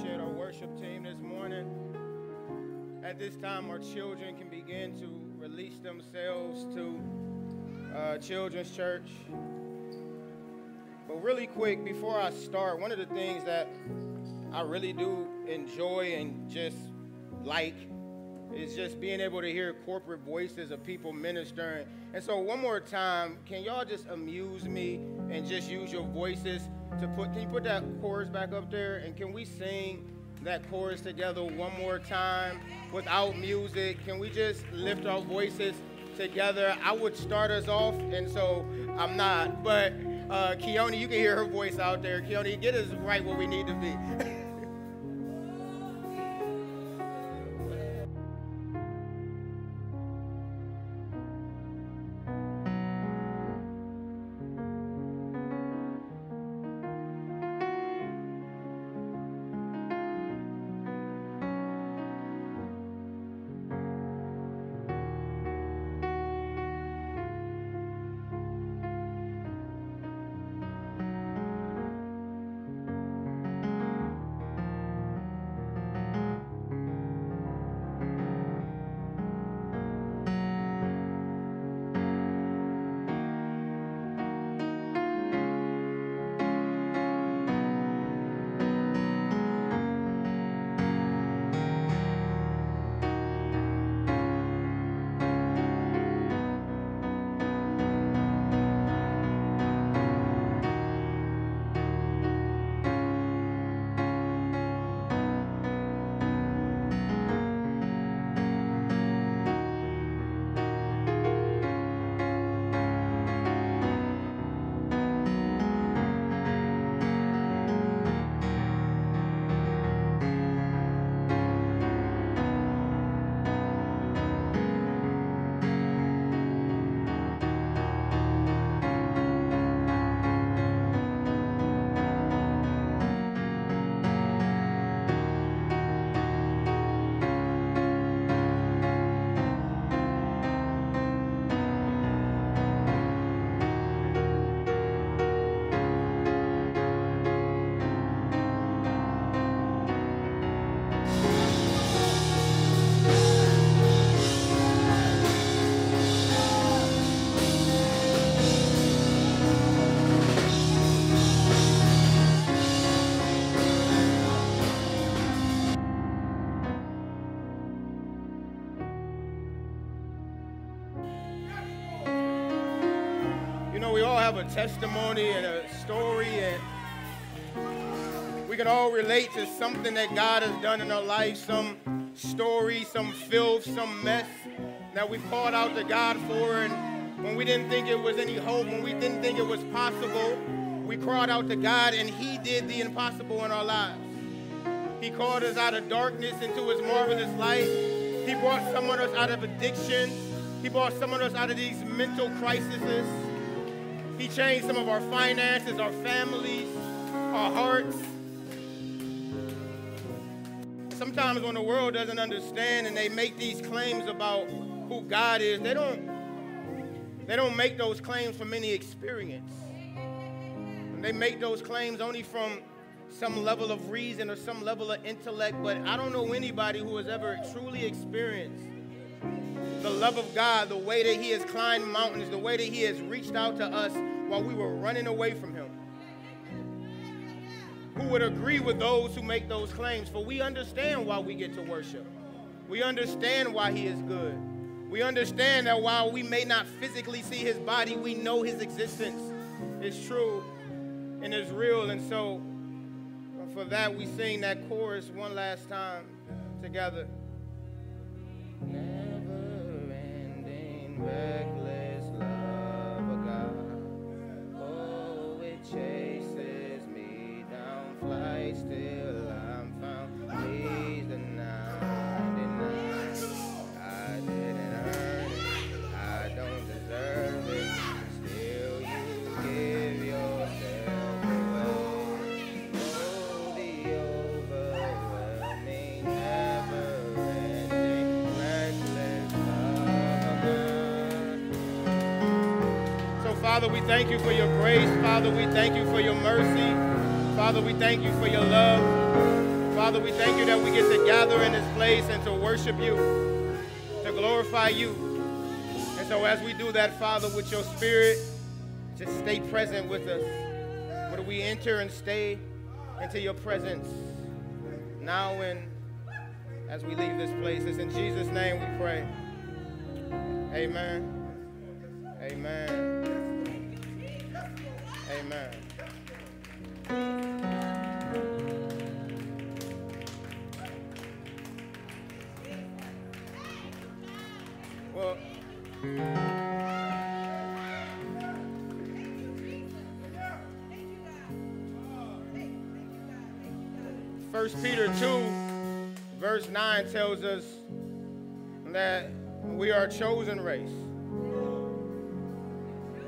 appreciate our worship team this morning. At this time, our children can begin to release themselves to uh, Children's Church. But really quick, before I start, one of the things that I really do enjoy and just like is just being able to hear corporate voices of people ministering. And so, one more time, can y'all just amuse me and just use your voices to put? Can you put that chorus back up there? And can we sing that chorus together one more time without music? Can we just lift our voices together? I would start us off, and so I'm not. But uh, you can hear her voice out there. Keone, get us right where we need to be. have a testimony and a story, and we can all relate to something that God has done in our life, some story, some filth, some mess that we called out to God for. And when we didn't think it was any hope, when we didn't think it was possible, we cried out to God, and He did the impossible in our lives. He called us out of darkness into His marvelous light. He brought some of us out of addiction. He brought some of us out of these mental crises. He changed some of our finances, our families, our hearts. Sometimes when the world doesn't understand and they make these claims about who God is, they don't they don't make those claims from any experience. They make those claims only from some level of reason or some level of intellect, but I don't know anybody who has ever truly experienced the love of God, the way that He has climbed mountains, the way that He has reached out to us while we were running away from Him. Who would agree with those who make those claims? For we understand why we get to worship. We understand why He is good. We understand that while we may not physically see His body, we know His existence is true and is real. And so, for that, we sing that chorus one last time together. Reckless love. Oh, it chases me down, we thank you for your grace. Father, we thank you for your mercy. Father, we thank you for your love. Father, we thank you that we get to gather in this place and to worship you, to glorify you. And so as we do that, Father, with your spirit, just stay present with us. Whether we enter and stay into your presence now and as we leave this place. It's in Jesus' name we pray. Amen. Amen. Amen. Well, First Peter 2, verse 9 tells us that we are a chosen race,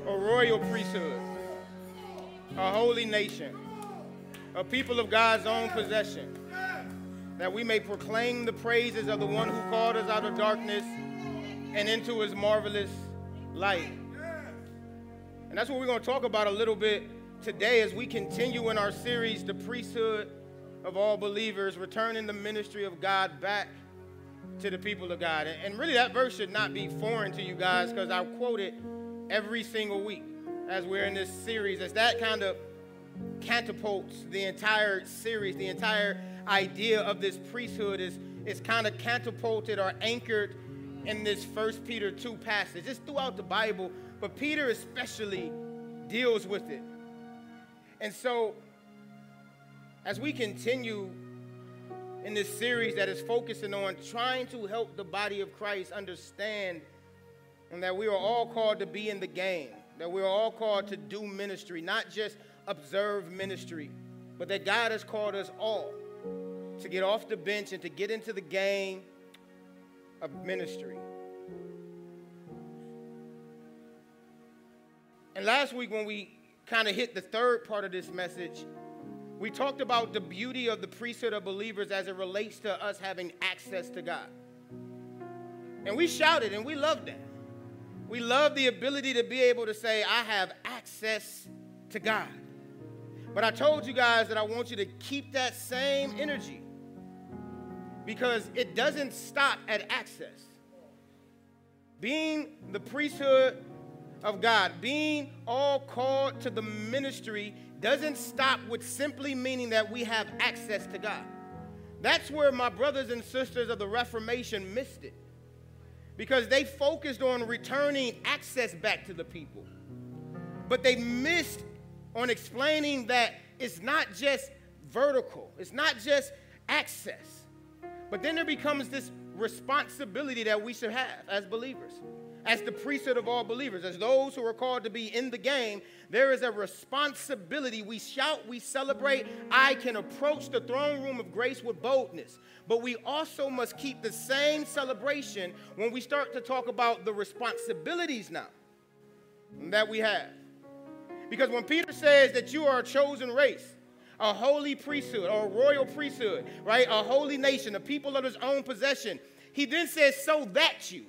a royal priesthood, a holy nation, a people of God's own possession, that we may proclaim the praises of the one who called us out of darkness and into his marvelous light. And that's what we're going to talk about a little bit today as we continue in our series, The Priesthood of All Believers, returning the ministry of God back to the people of God. And really, that verse should not be foreign to you guys because I quote it every single week as we're in this series, as that kind of catapults the entire series, the entire idea of this priesthood is, is kind of catapulted or anchored in this First Peter 2 passage. It's throughout the Bible, but Peter especially deals with it. And so, as we continue in this series that is focusing on trying to help the body of Christ understand and that we are all called to be in the game, that we are all called to do ministry, not just observe ministry, but that God has called us all to get off the bench and to get into the game of ministry. And last week, when we kind of hit the third part of this message, we talked about the beauty of the priesthood of believers as it relates to us having access to God. And we shouted and we loved that. We love the ability to be able to say, I have access to God. But I told you guys that I want you to keep that same energy because it doesn't stop at access. Being the priesthood of God, being all called to the ministry doesn't stop with simply meaning that we have access to God. That's where my brothers and sisters of the Reformation missed it. Because they focused on returning access back to the people. But they missed on explaining that it's not just vertical, it's not just access. But then there becomes this responsibility that we should have as believers as the priesthood of all believers, as those who are called to be in the game, there is a responsibility. We shout, we celebrate. I can approach the throne room of grace with boldness. But we also must keep the same celebration when we start to talk about the responsibilities now that we have. Because when Peter says that you are a chosen race, a holy priesthood or a royal priesthood, right? A holy nation, a people of his own possession, he then says, so that you.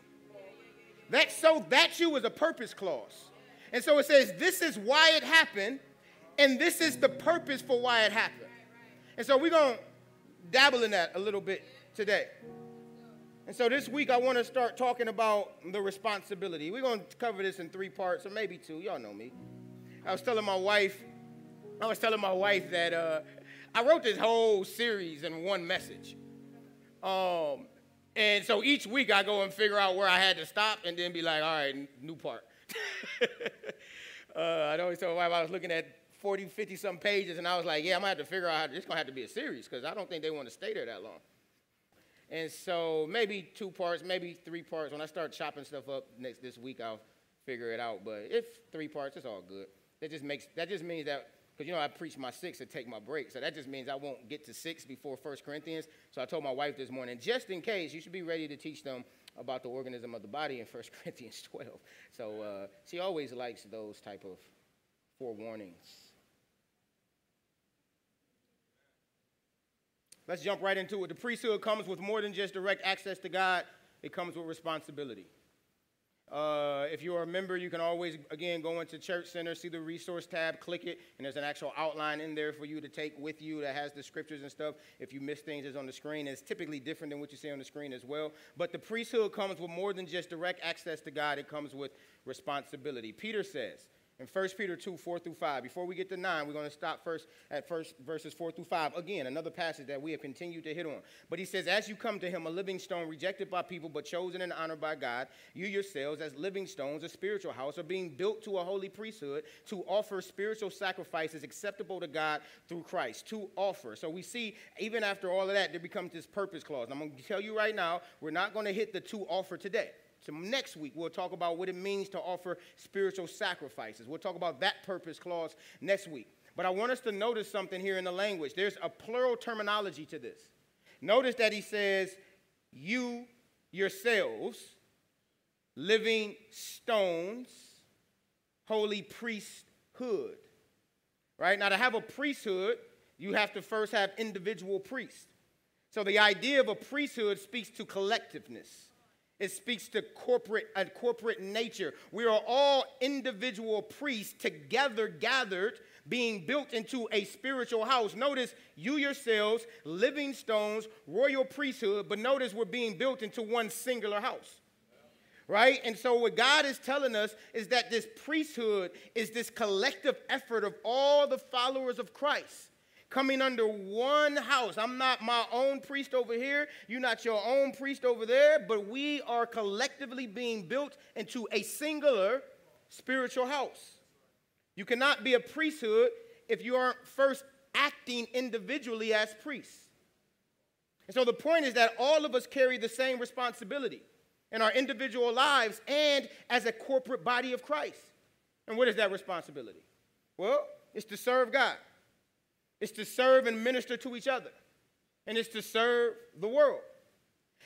That so that you is a purpose clause. And so it says, this is why it happened, and this is the purpose for why it happened. And so we're going to dabble in that a little bit today. And so this week I want to start talking about the responsibility. We're going to cover this in three parts, or maybe two. Y'all know me. I was telling my wife, I was telling my wife that uh, I wrote this whole series in one message. Um, and so each week I go and figure out where I had to stop and then be like, all right, new part. uh, I always tell my wife I was looking at 40, 50 some pages and I was like, yeah, I'm gonna have to figure out how it's gonna have to be a series because I don't think they want to stay there that long. And so maybe two parts, maybe three parts. When I start chopping stuff up next this week, I'll figure it out. But if three parts, it's all good. That just makes that just means that because, you know, I preach my six and take my break. So that just means I won't get to six before First Corinthians. So I told my wife this morning, just in case, you should be ready to teach them about the organism of the body in First Corinthians 12. So uh, she always likes those type of forewarnings. Let's jump right into it. The priesthood comes with more than just direct access to God, it comes with responsibility. Uh, if you are a member, you can always, again, go into Church Center, see the resource tab, click it, and there's an actual outline in there for you to take with you that has the scriptures and stuff. If you miss things, it's on the screen. It's typically different than what you see on the screen as well. But the priesthood comes with more than just direct access to God, it comes with responsibility. Peter says, in 1 Peter 2, 4 through 5. Before we get to 9, we're going to stop first at first verses 4 through 5. Again, another passage that we have continued to hit on. But he says, As you come to him, a living stone rejected by people, but chosen and honored by God, you yourselves, as living stones, a spiritual house, are being built to a holy priesthood to offer spiritual sacrifices acceptable to God through Christ. To offer. So we see, even after all of that, there becomes this purpose clause. And I'm going to tell you right now, we're not going to hit the to offer today. So next week, we'll talk about what it means to offer spiritual sacrifices. We'll talk about that purpose clause next week. But I want us to notice something here in the language. There's a plural terminology to this. Notice that he says, You yourselves, living stones, holy priesthood. Right? Now, to have a priesthood, you have to first have individual priests. So the idea of a priesthood speaks to collectiveness. It speaks to corporate and corporate nature. We are all individual priests together gathered, being built into a spiritual house. Notice you yourselves, living stones, royal priesthood, but notice we're being built into one singular house. Right? And so, what God is telling us is that this priesthood is this collective effort of all the followers of Christ coming under one house. I'm not my own priest over here. You're not your own priest over there, but we are collectively being built into a singular spiritual house. You cannot be a priesthood if you aren't first acting individually as priests. And so the point is that all of us carry the same responsibility in our individual lives and as a corporate body of Christ. And what is that responsibility? Well, it's to serve God. It's to serve and minister to each other. And it's to serve the world.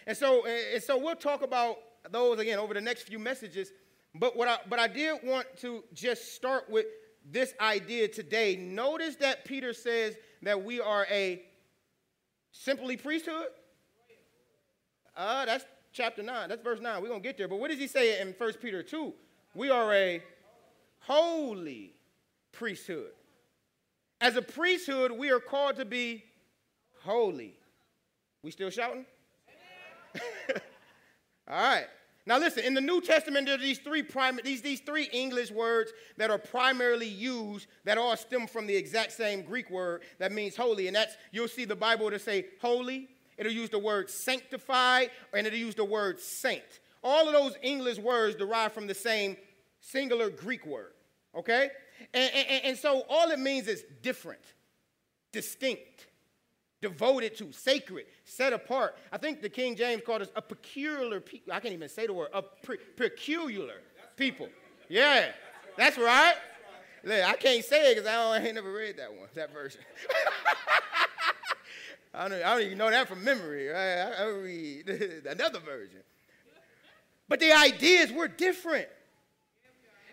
And so, and so we'll talk about those again over the next few messages. But what I but I did want to just start with this idea today. Notice that Peter says that we are a simply priesthood. Uh, that's chapter 9. That's verse 9. We're going to get there. But what does he say in 1 Peter 2? We are a holy priesthood. As a priesthood, we are called to be holy. We still shouting? All right. Now listen, in the New Testament, there are these three, prim- these, these three English words that are primarily used that all stem from the exact same Greek word that means holy. And that's, you'll see the Bible to say holy, it'll use the word sanctified, and it'll use the word saint. All of those English words derive from the same singular Greek word, okay? And, and, and so all it means is different, distinct, devoted to, sacred, set apart. I think the King James called us a peculiar people. I can't even say the word, a pe- peculiar people. Yeah, that's right. Look, I can't say it because I, I ain't never read that one, that version. I, don't, I don't even know that from memory. Right? I, I read another version. But the idea is we're different.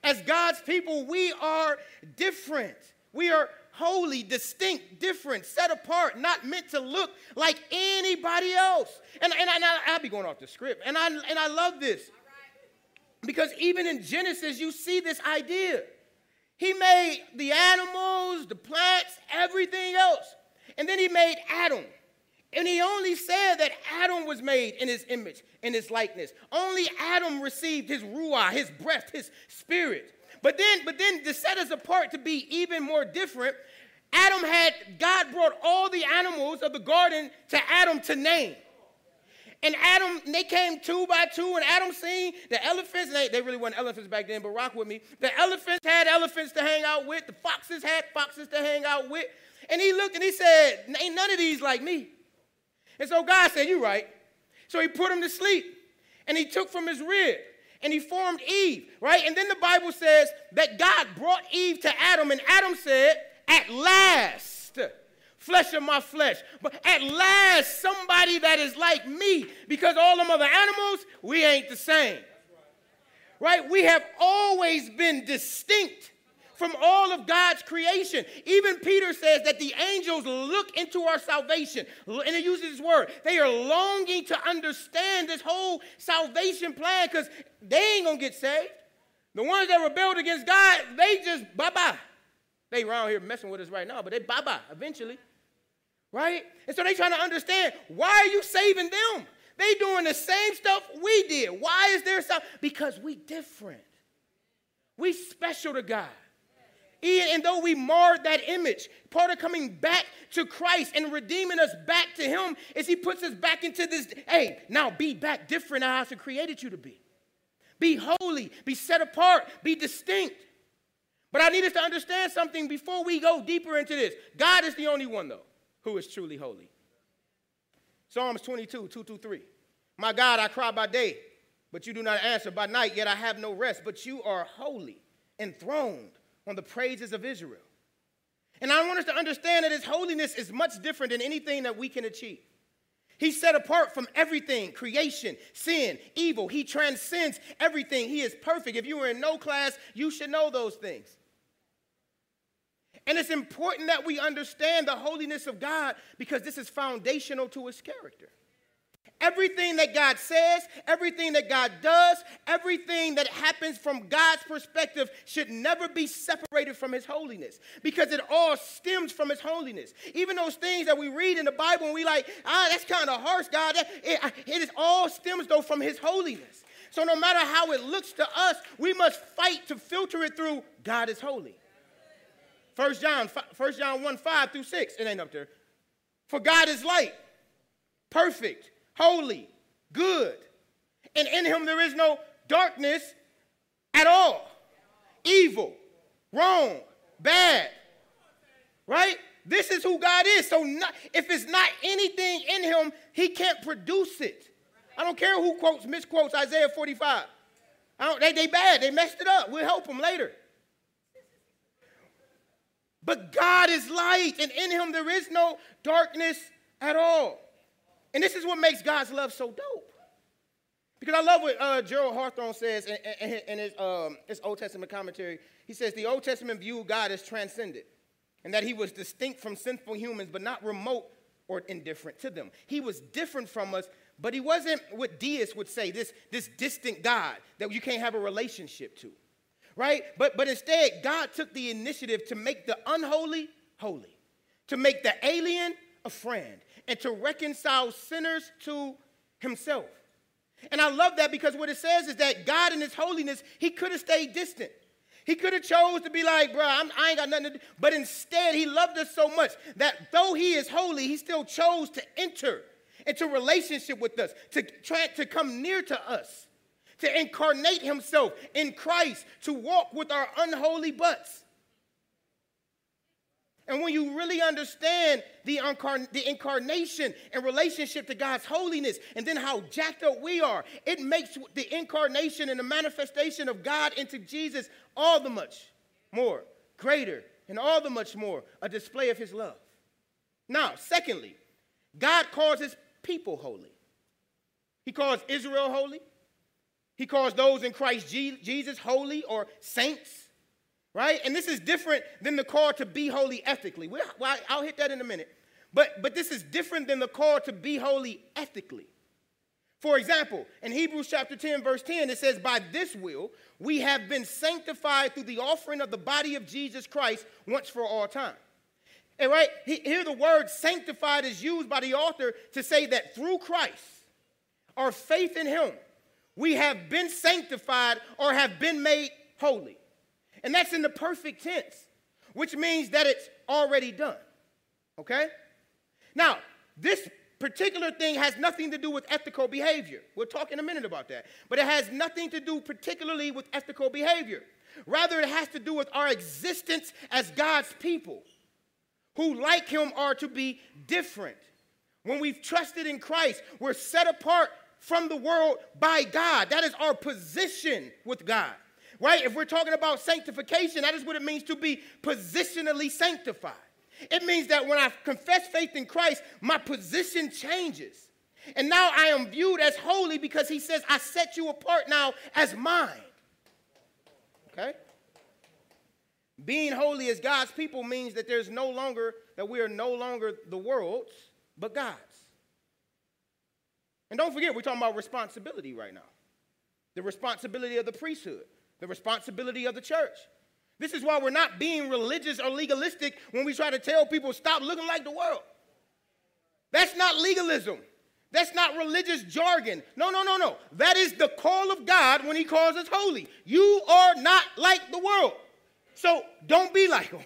As God's people, we are different. We are holy, distinct, different, set apart, not meant to look like anybody else. And, and, I, and I'll be going off the script. And I, and I love this because even in Genesis, you see this idea. He made the animals, the plants, everything else. And then he made Adam. And he only said that Adam was made in his image, in his likeness. Only Adam received his ruah, his breath, his spirit. But then, but then to set us apart to be even more different, Adam had, God brought all the animals of the garden to Adam to name. And Adam, they came two by two, and Adam seen the elephants. They, they really weren't elephants back then, but rock with me. The elephants had elephants to hang out with. The foxes had foxes to hang out with. And he looked and he said, Ain't none of these like me. And so God said, You're right. So he put him to sleep and he took from his rib and he formed Eve, right? And then the Bible says that God brought Eve to Adam and Adam said, At last, flesh of my flesh, but at last, somebody that is like me because all them other animals, we ain't the same. Right? We have always been distinct from all of God's creation. Even Peter says that the angels look into our salvation. And he uses this word. They are longing to understand this whole salvation plan because they ain't going to get saved. The ones that rebelled against God, they just bye bye. They around here messing with us right now, but they bye bye eventually. Right? And so they trying to understand why are you saving them? They doing the same stuff we did. Why is there some? Because we different. We special to God. And though we marred that image, part of coming back to Christ and redeeming us back to Him is He puts us back into this. Hey, now be back different as He created you to be. Be holy, be set apart, be distinct. But I need us to understand something before we go deeper into this. God is the only one, though, who is truly holy. Psalms 22, 2 through 3. My God, I cry by day, but you do not answer. By night, yet I have no rest. But you are holy, enthroned on the praises of Israel. And I want us to understand that his holiness is much different than anything that we can achieve. He's set apart from everything creation, sin, evil. He transcends everything. He is perfect. If you were in no class, you should know those things. And it's important that we understand the holiness of God because this is foundational to his character. Everything that God says, everything that God does, everything that happens from God's perspective should never be separated from His holiness because it all stems from His holiness. Even those things that we read in the Bible and we like, ah, that's kind of harsh, God. It, it is all stems though from His holiness. So no matter how it looks to us, we must fight to filter it through God is holy. 1 John, 1 John 1 5 through 6. It ain't up there. For God is light, perfect holy, good. And in him there is no darkness at all. Evil, wrong, bad. Right? This is who God is. So not, if it's not anything in him, he can't produce it. I don't care who quotes, misquotes Isaiah 45. I don't, they, they bad. They messed it up. We'll help them later. But God is light, and in him there is no darkness at all. And this is what makes God's love so dope. Because I love what uh, Gerald Hawthorne says in, in, in his, um, his Old Testament commentary. He says the Old Testament viewed God as transcendent and that he was distinct from sinful humans, but not remote or indifferent to them. He was different from us, but he wasn't what deists would say, this, this distant God that you can't have a relationship to. Right? But, but instead, God took the initiative to make the unholy holy, to make the alien a friend, and to reconcile sinners to himself. And I love that because what it says is that God in his holiness, he could have stayed distant. He could have chose to be like, bro, I ain't got nothing to do. But instead, he loved us so much that though he is holy, he still chose to enter into relationship with us, to try to come near to us, to incarnate himself in Christ, to walk with our unholy butts. And when you really understand the, incarn- the incarnation and relationship to God's holiness and then how jacked up we are, it makes the incarnation and the manifestation of God into Jesus all the much more greater and all the much more a display of his love. Now, secondly, God calls his people holy. He calls Israel holy. He calls those in Christ Jesus holy or saints right? And this is different than the call to be holy ethically. Well, I'll hit that in a minute. But, but this is different than the call to be holy ethically. For example, in Hebrews chapter 10, verse 10, it says, By this will we have been sanctified through the offering of the body of Jesus Christ once for all time. And right here, the word sanctified is used by the author to say that through Christ, our faith in Him, we have been sanctified or have been made holy. And that's in the perfect tense, which means that it's already done. Okay? Now, this particular thing has nothing to do with ethical behavior. We'll talk in a minute about that. But it has nothing to do particularly with ethical behavior. Rather, it has to do with our existence as God's people who, like Him, are to be different. When we've trusted in Christ, we're set apart from the world by God. That is our position with God right? If we're talking about sanctification, that is what it means to be positionally sanctified. It means that when I confess faith in Christ, my position changes. And now I am viewed as holy because he says, I set you apart now as mine. Okay? Being holy as God's people means that there's no longer, that we are no longer the world's, but God's. And don't forget, we're talking about responsibility right now the responsibility of the priesthood, the responsibility of the church. This is why we're not being religious or legalistic when we try to tell people stop looking like the world. That's not legalism. That's not religious jargon. No, no, no, no. That is the call of God when He calls us holy. You are not like the world. So don't be like them.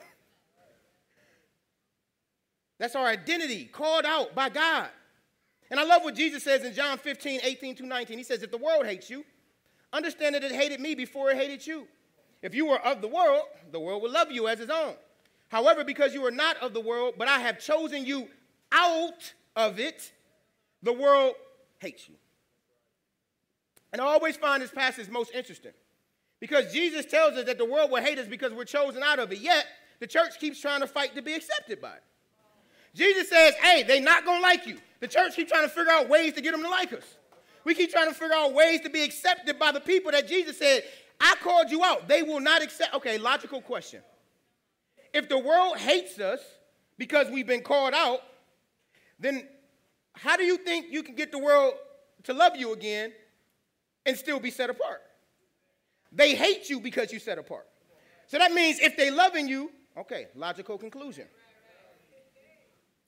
That's our identity, called out by God. And I love what Jesus says in John 15, 18 to 19. He says, If the world hates you, understand that it hated me before it hated you. If you were of the world, the world would love you as its own. However, because you are not of the world, but I have chosen you out of it, the world hates you. And I always find this passage most interesting because Jesus tells us that the world will hate us because we're chosen out of it. Yet, the church keeps trying to fight to be accepted by it. Jesus says, hey, they're not going to like you. The church keeps trying to figure out ways to get them to like us. We keep trying to figure out ways to be accepted by the people that Jesus said, I called you out. They will not accept. Okay, logical question. If the world hates us because we've been called out, then how do you think you can get the world to love you again and still be set apart? They hate you because you set apart. So that means if they loving you, okay, logical conclusion.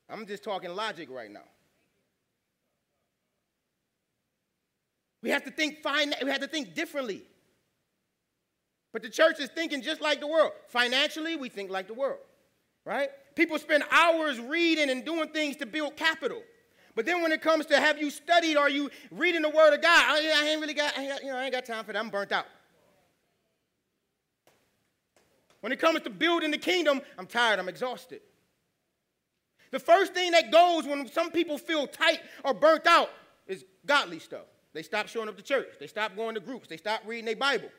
I'm just talking logic right now. We have to think we have to think differently. But the church is thinking just like the world. Financially, we think like the world. Right? People spend hours reading and doing things to build capital. But then when it comes to have you studied are you reading the word of God, I, I ain't really got, I ain't got, you know, I ain't got time for that. I'm burnt out. When it comes to building the kingdom, I'm tired, I'm exhausted. The first thing that goes when some people feel tight or burnt out is godly stuff. They stop showing up to church. They stop going to groups. They stop reading their Bible.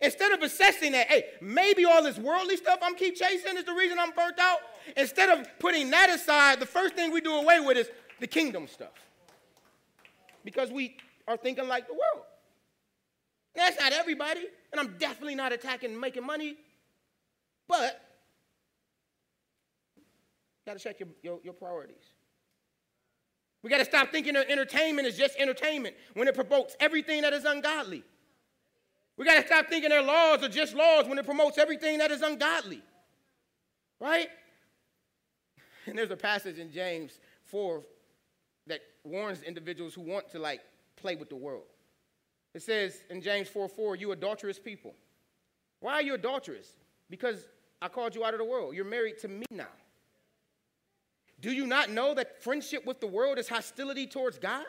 Instead of assessing that, hey, maybe all this worldly stuff I'm keep chasing is the reason I'm burnt out. Instead of putting that aside, the first thing we do away with is the kingdom stuff. Because we are thinking like the world. That's not everybody, and I'm definitely not attacking making money, but you got to check your, your, your priorities. We got to stop thinking that entertainment is just entertainment when it provokes everything that is ungodly. We got to stop thinking their laws are just laws when it promotes everything that is ungodly. Right? And there's a passage in James 4 that warns individuals who want to like play with the world. It says in James 4 4, you adulterous people. Why are you adulterous? Because I called you out of the world. You're married to me now. Do you not know that friendship with the world is hostility towards God?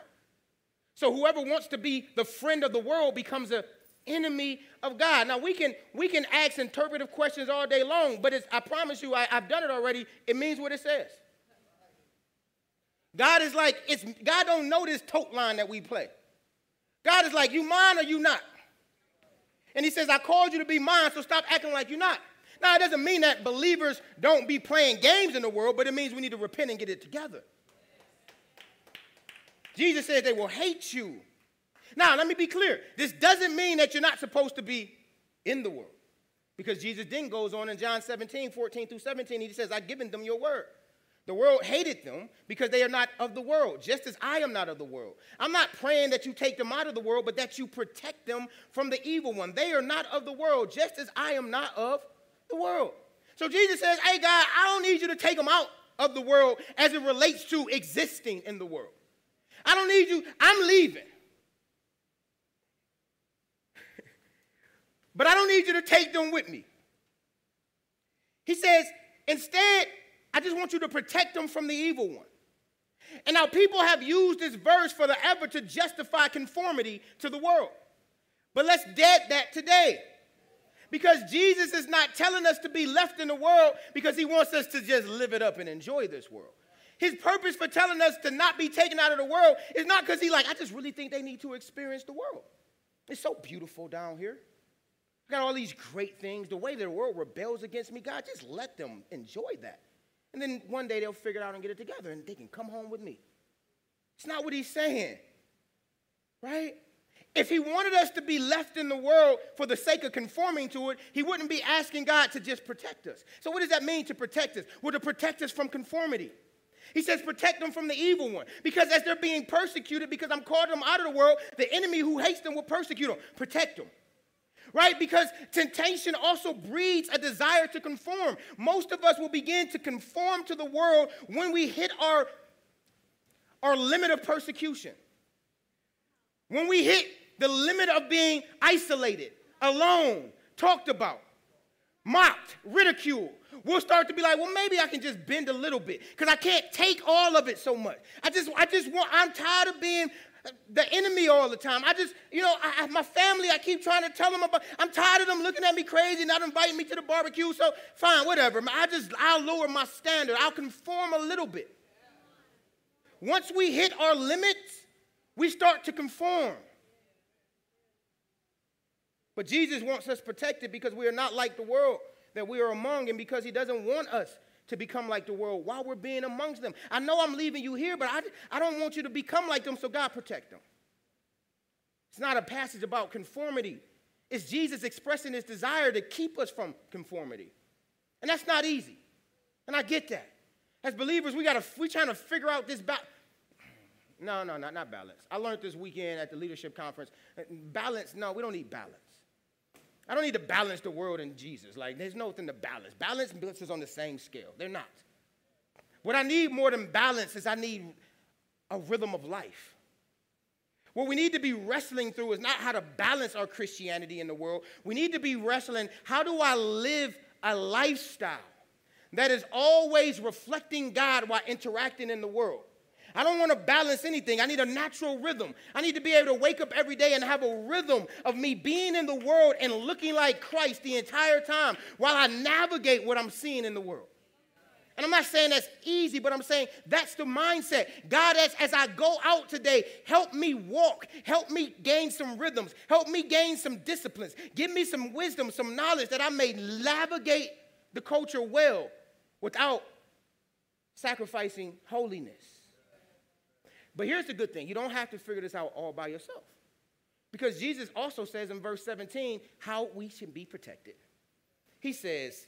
So whoever wants to be the friend of the world becomes an enemy of God. Now we can we can ask interpretive questions all day long, but I promise you, I, I've done it already. It means what it says. God is like, it's God don't know this tote line that we play. God is like, you mine or you not? And he says, I called you to be mine, so stop acting like you're not. Now, it doesn't mean that believers don't be playing games in the world, but it means we need to repent and get it together. Jesus said they will hate you. Now, let me be clear. This doesn't mean that you're not supposed to be in the world. Because Jesus then goes on in John 17, 14 through 17, he says, I've given them your word. The world hated them because they are not of the world, just as I am not of the world. I'm not praying that you take them out of the world, but that you protect them from the evil one. They are not of the world, just as I am not of the world. So Jesus says, Hey, God, I don't need you to take them out of the world as it relates to existing in the world. I don't need you, I'm leaving. but I don't need you to take them with me. He says, Instead, I just want you to protect them from the evil one. And now people have used this verse for the effort to justify conformity to the world. But let's dead that today. Because Jesus is not telling us to be left in the world because he wants us to just live it up and enjoy this world. His purpose for telling us to not be taken out of the world is not because he like, I just really think they need to experience the world. It's so beautiful down here. I got all these great things. The way the world rebels against me, God, just let them enjoy that. And then one day they'll figure it out and get it together and they can come home with me. It's not what he's saying. Right? If he wanted us to be left in the world for the sake of conforming to it, he wouldn't be asking God to just protect us. So, what does that mean to protect us? Well, to protect us from conformity. He says, protect them from the evil one. Because as they're being persecuted, because I'm calling them out of the world, the enemy who hates them will persecute them. Protect them. Right? Because temptation also breeds a desire to conform. Most of us will begin to conform to the world when we hit our, our limit of persecution. When we hit the limit of being isolated, alone, talked about, mocked, ridiculed. We'll start to be like, well, maybe I can just bend a little bit because I can't take all of it so much. I just, I just want, I'm tired of being the enemy all the time. I just, you know, I, my family, I keep trying to tell them about, I'm tired of them looking at me crazy, not inviting me to the barbecue. So fine, whatever. I just, I'll lower my standard. I'll conform a little bit. Once we hit our limits, we start to conform. But Jesus wants us protected because we are not like the world that we are among, and because He doesn't want us to become like the world while we're being amongst them. I know I'm leaving you here, but I, I don't want you to become like them, so God protect them. It's not a passage about conformity. It's Jesus expressing his desire to keep us from conformity. And that's not easy. And I get that. As believers, we gotta we trying to figure out this ba- No, no, not, not balance. I learned this weekend at the leadership conference. Uh, balance, no, we don't need balance. I don't need to balance the world and Jesus. Like, there's nothing to balance. Balance and bliss is on the same scale. They're not. What I need more than balance is I need a rhythm of life. What we need to be wrestling through is not how to balance our Christianity in the world. We need to be wrestling how do I live a lifestyle that is always reflecting God while interacting in the world? I don't want to balance anything. I need a natural rhythm. I need to be able to wake up every day and have a rhythm of me being in the world and looking like Christ the entire time while I navigate what I'm seeing in the world. And I'm not saying that's easy, but I'm saying that's the mindset. God, as, as I go out today, help me walk, help me gain some rhythms, help me gain some disciplines, give me some wisdom, some knowledge that I may navigate the culture well without sacrificing holiness. But here's the good thing you don't have to figure this out all by yourself. Because Jesus also says in verse 17 how we should be protected. He says,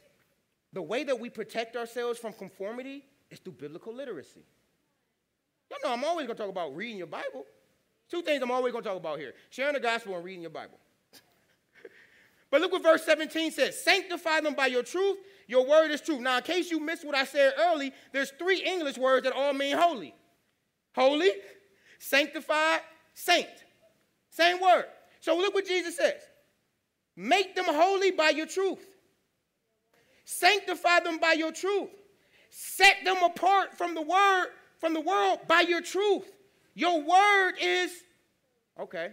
the way that we protect ourselves from conformity is through biblical literacy. Y'all know I'm always to talk about reading your Bible. Two things I'm always to talk about here sharing the gospel and reading your Bible. but look what verse 17 says Sanctify them by your truth. Your word is truth. Now, in case you missed what I said early, there's three English words that all mean holy holy, sanctified, saint. Same word. So look what Jesus says make them holy by your truth, sanctify them by your truth, set them apart from the word, from the world by your truth. Your word is okay.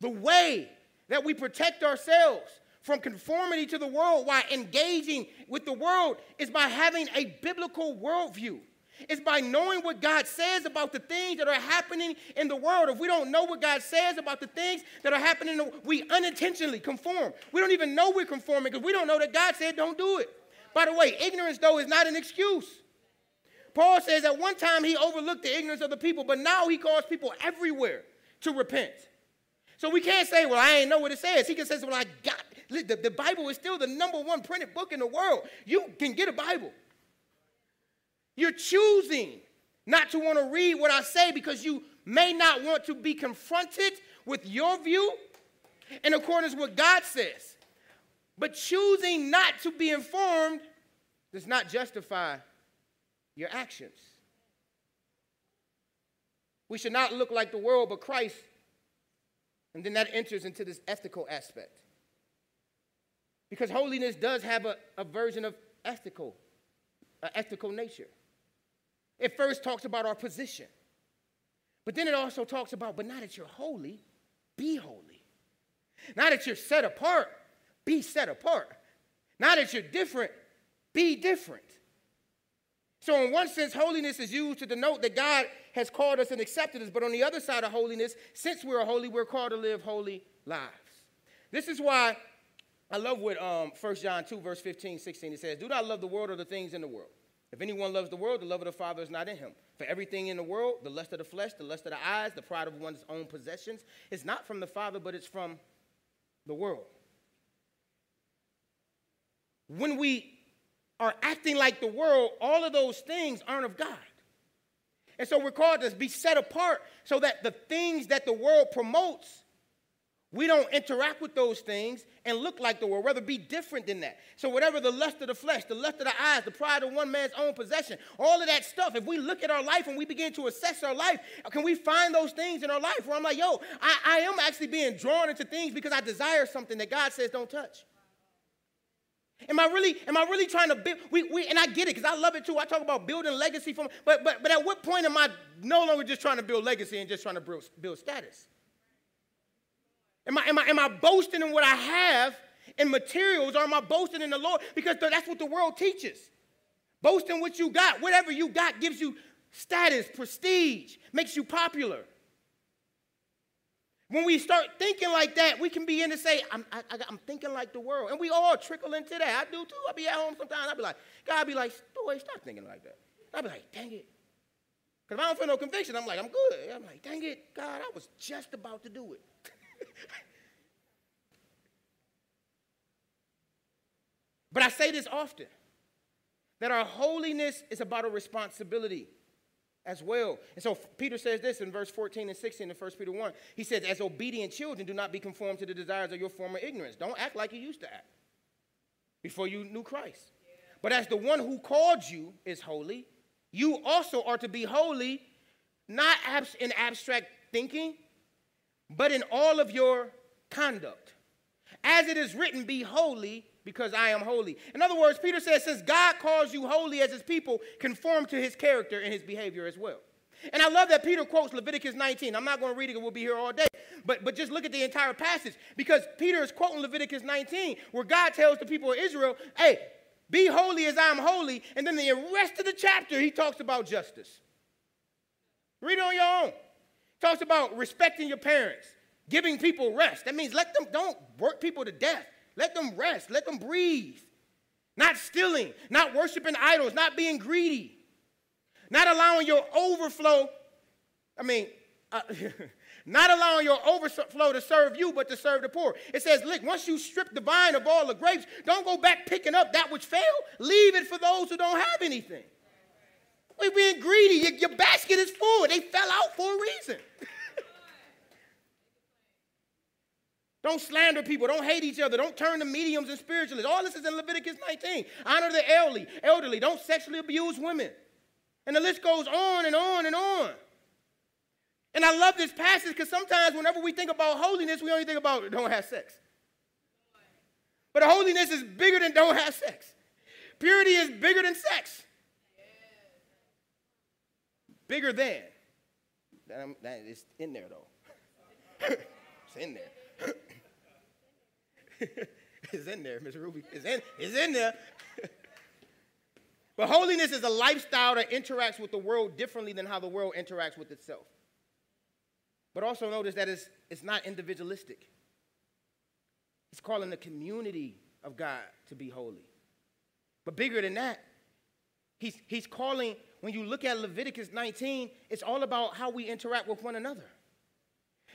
The way that we protect ourselves from conformity to the world while engaging with the world is by having a biblical worldview. It's by knowing what God says about the things that are happening in the world. If we don't know what God says about the things that are happening, we unintentionally conform. We don't even know we're conforming because we don't know that God said don't do it. By the way, ignorance, though, is not an excuse. Paul says at one time he overlooked the ignorance of the people, but now he calls people everywhere to repent. So we can't say, well, I ain't know what it says. He can say, well, I got the, the Bible is still the number one printed book in the world. You can get a Bible. You're choosing not to want to read what I say because you may not want to be confronted with your view in accordance with God says. But choosing not to be informed does not justify your actions. We should not look like the world, but Christ. And then that enters into this ethical aspect. Because holiness does have a, a version of ethical, an ethical nature. It first talks about our position. But then it also talks about, but now that you're holy, be holy. Now that you're set apart, be set apart. Now that you're different, be different. So, in one sense, holiness is used to denote that God has called us and accepted us. But on the other side of holiness, since we're holy, we're called to live holy lives. This is why I love what um, 1 John 2, verse 15, 16, it says, Do not love the world or the things in the world. If anyone loves the world, the love of the Father is not in him. For everything in the world, the lust of the flesh, the lust of the eyes, the pride of one's own possessions, is not from the Father, but it's from the world. When we are acting like the world, all of those things aren't of God. And so we're called to be set apart so that the things that the world promotes we don't interact with those things and look like the world, rather be different than that. So, whatever the lust of the flesh, the lust of the eyes, the pride of one man's own possession, all of that stuff, if we look at our life and we begin to assess our life, can we find those things in our life where I'm like, yo, I, I am actually being drawn into things because I desire something that God says don't touch? Am I really, am I really trying to build? We, we, and I get it because I love it too. I talk about building legacy from, but, but, but at what point am I no longer just trying to build legacy and just trying to build, build status? Am I, am, I, am I boasting in what I have in materials or am I boasting in the Lord? Because that's what the world teaches. Boasting what you got, whatever you got gives you status, prestige, makes you popular. When we start thinking like that, we can begin to say, I'm, I, am thinking like the world. And we all trickle into that. I do too. I'll be at home sometimes. I'll be like, God be like, boy, stop thinking like that. I'll be like, dang it. Because if I don't feel no conviction, I'm like, I'm good. I'm like, dang it, God, I was just about to do it. but I say this often that our holiness is about a responsibility as well. And so Peter says this in verse 14 and 16 in 1 Peter 1. He says, As obedient children, do not be conformed to the desires of your former ignorance. Don't act like you used to act before you knew Christ. But as the one who called you is holy, you also are to be holy, not in abstract thinking, but in all of your conduct. As it is written, be holy because I am holy. In other words, Peter says, since God calls you holy as his people, conform to his character and his behavior as well. And I love that Peter quotes Leviticus 19. I'm not going to read it, we'll be here all day. But, but just look at the entire passage because Peter is quoting Leviticus 19, where God tells the people of Israel, hey, be holy as I am holy. And then the rest of the chapter, he talks about justice. Read it on your own. Talks about respecting your parents, giving people rest. That means let them, don't work people to death. Let them rest, let them breathe. Not stealing, not worshiping idols, not being greedy, not allowing your overflow, I mean, uh, not allowing your overflow to serve you, but to serve the poor. It says, look, once you strip the vine of all the grapes, don't go back picking up that which failed. Leave it for those who don't have anything. We're being greedy. Your, your basket is full. They fell out for a reason. Don't slander people. Don't hate each other. Don't turn to mediums and spiritualists. All this is in Leviticus 19. Honor the elderly. Elderly. Don't sexually abuse women. And the list goes on and on and on. And I love this passage because sometimes whenever we think about holiness, we only think about don't have sex. But holiness is bigger than don't have sex. Purity is bigger than sex. Bigger than. That, that is in there though. it's in there. it's in there, Miss Ruby. It's in, it's in there. but holiness is a lifestyle that interacts with the world differently than how the world interacts with itself. But also notice that it's, it's not individualistic. It's calling the community of God to be holy. But bigger than that, he's, he's calling, when you look at Leviticus 19, it's all about how we interact with one another.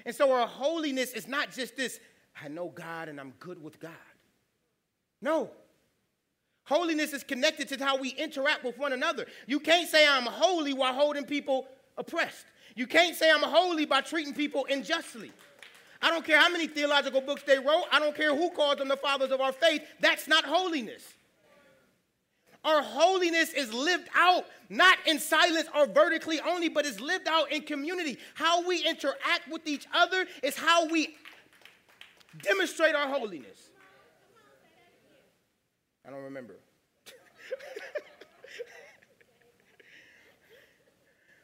And so our holiness is not just this I know God and I'm good with God. No. Holiness is connected to how we interact with one another. You can't say I'm holy while holding people oppressed. You can't say I'm holy by treating people unjustly. I don't care how many theological books they wrote. I don't care who calls them the fathers of our faith. That's not holiness. Our holiness is lived out not in silence or vertically only, but is lived out in community. How we interact with each other is how we demonstrate our holiness. I don't remember.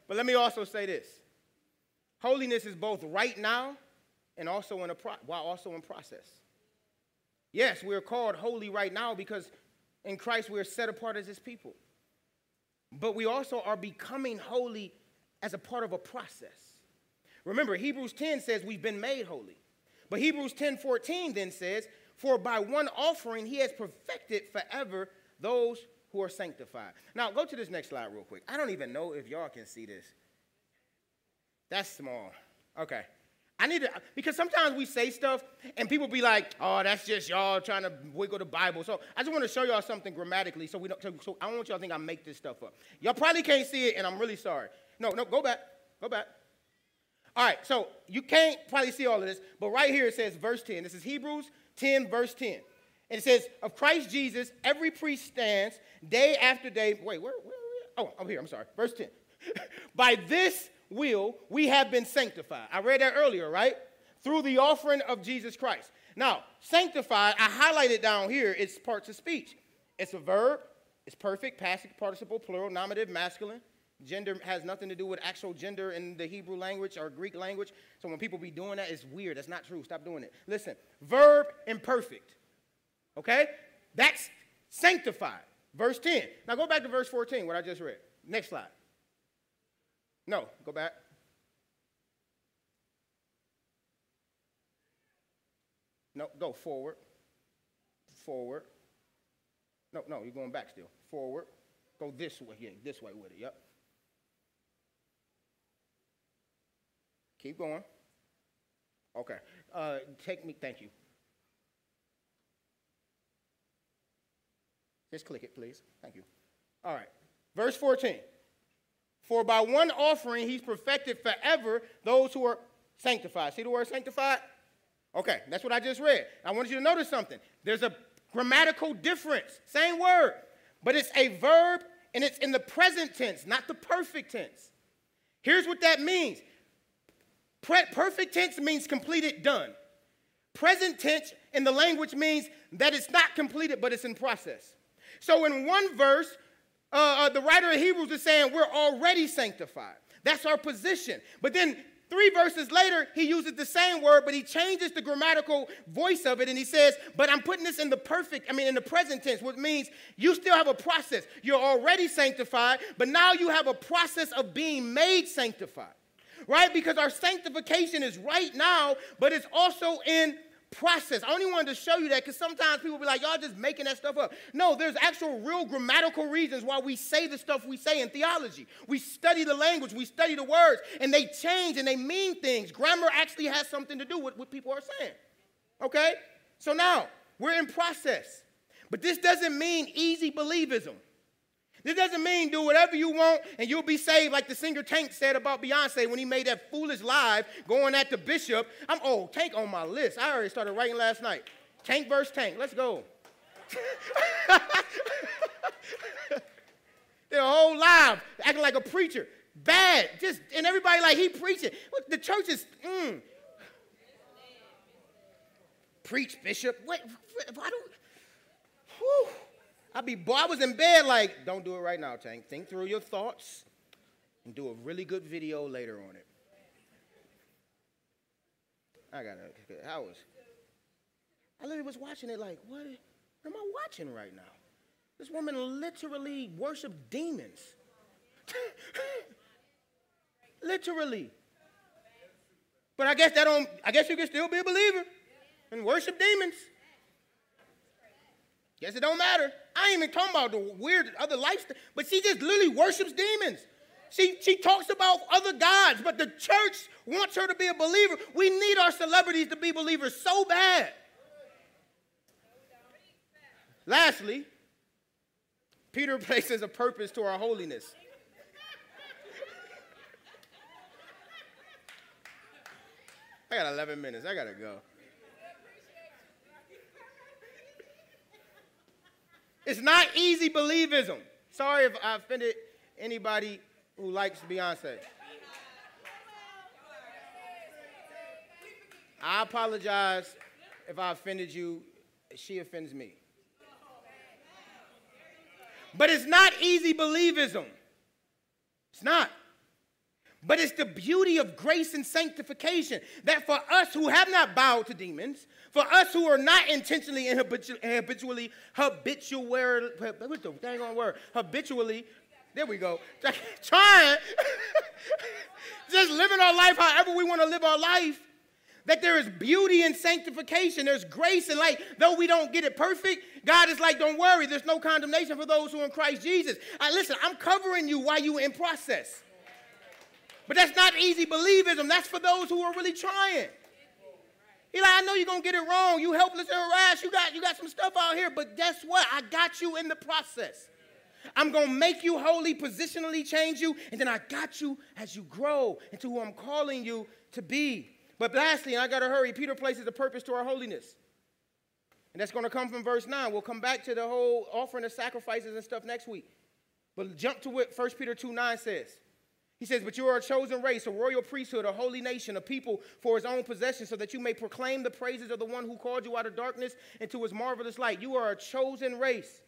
but let me also say this holiness is both right now and also in a pro- while also in process. Yes, we're called holy right now because in Christ we are set apart as his people. But we also are becoming holy as a part of a process. Remember, Hebrews 10 says we've been made holy. But Hebrews 10 14 then says, For by one offering he has perfected forever those who are sanctified. Now, go to this next slide real quick. I don't even know if y'all can see this. That's small. Okay. I need to, because sometimes we say stuff and people be like, oh, that's just y'all trying to wiggle the Bible. So I just want to show y'all something grammatically so we don't, so I don't want y'all to think I make this stuff up. Y'all probably can't see it and I'm really sorry. No, no, go back. Go back. All right, so you can't probably see all of this, but right here it says verse 10. This is Hebrews 10, verse 10. And it says, Of Christ Jesus, every priest stands day after day. Wait, where, where, where? Oh, here, I'm sorry. Verse 10. By this will we have been sanctified. I read that earlier, right? Through the offering of Jesus Christ. Now, sanctified, I highlighted down here, it's parts of speech. It's a verb, it's perfect, passive, participle, plural, nominative, masculine. Gender has nothing to do with actual gender in the Hebrew language or Greek language. So when people be doing that, it's weird. That's not true. Stop doing it. Listen, verb imperfect. Okay? That's sanctified. Verse 10. Now go back to verse 14, what I just read. Next slide. No, go back. No, go forward. Forward. No, no, you're going back still. Forward. Go this way. Yeah, this way with it. Yep. Keep going. Okay. Uh, take me, thank you. Just click it, please. Thank you. All right. Verse 14. For by one offering he's perfected forever those who are sanctified. See the word sanctified? Okay, that's what I just read. I want you to notice something. There's a grammatical difference. Same word, but it's a verb and it's in the present tense, not the perfect tense. Here's what that means perfect tense means completed, done. Present tense in the language means that it's not completed, but it's in process. So in one verse, uh, uh, the writer of Hebrews is saying we're already sanctified. That's our position. But then three verses later, he uses the same word, but he changes the grammatical voice of it, and he says, But I'm putting this in the perfect, I mean, in the present tense, which means you still have a process. You're already sanctified, but now you have a process of being made sanctified right? Because our sanctification is right now, but it's also in process. I only wanted to show you that because sometimes people be like, y'all just making that stuff up. No, there's actual real grammatical reasons why we say the stuff we say in theology. We study the language, we study the words, and they change and they mean things. Grammar actually has something to do with what people are saying. Okay? So now, we're in process. But this doesn't mean easy believism. This doesn't mean do whatever you want and you'll be saved, like the singer Tank said about Beyonce when he made that foolish live going at the bishop. I'm oh Tank on my list. I already started writing last night. Tank versus Tank. Let's go. A whole live acting like a preacher. Bad. Just and everybody like he preaching. The church is mm. Preach, Bishop. What? I don't. Whew. I be, boy, I was in bed like, don't do it right now, Tank. Think through your thoughts and do a really good video later on it. I got to, I was, I literally was watching it like, what, what am I watching right now? This woman literally worshiped demons. literally. But I guess that don't, I guess you can still be a believer and worship demons. Guess it don't matter. I ain't even talking about the weird other lifestyle, but she just literally worships demons. She, she talks about other gods, but the church wants her to be a believer. We need our celebrities to be believers so bad. Lastly, Peter places a purpose to our holiness. I got 11 minutes. I got to go. It's not easy believism. Sorry if I offended anybody who likes Beyonce. I apologize if I offended you. She offends me. But it's not easy believism. It's not. But it's the beauty of grace and sanctification that for us who have not bowed to demons, for us who are not intentionally and habitually, habitually, habitual, what's the dang on word? Habitually, there we go, trying, just living our life however we want to live our life, That there is beauty in sanctification, there's grace and light. Though we don't get it perfect, God is like, don't worry, there's no condemnation for those who are in Christ Jesus. Listen, I'm covering you while you're in process. But that's not easy believism. That's for those who are really trying. He's like, I know you're gonna get it wrong. You helpless and harassed. You got you got some stuff out here, but guess what? I got you in the process. I'm gonna make you holy, positionally change you, and then I got you as you grow into who I'm calling you to be. But lastly, and I gotta hurry, Peter places a purpose to our holiness. And that's gonna come from verse 9. We'll come back to the whole offering of sacrifices and stuff next week. But jump to what 1 Peter 2 9 says. He says, But you are a chosen race, a royal priesthood, a holy nation, a people for his own possession, so that you may proclaim the praises of the one who called you out of darkness into his marvelous light. You are a chosen race,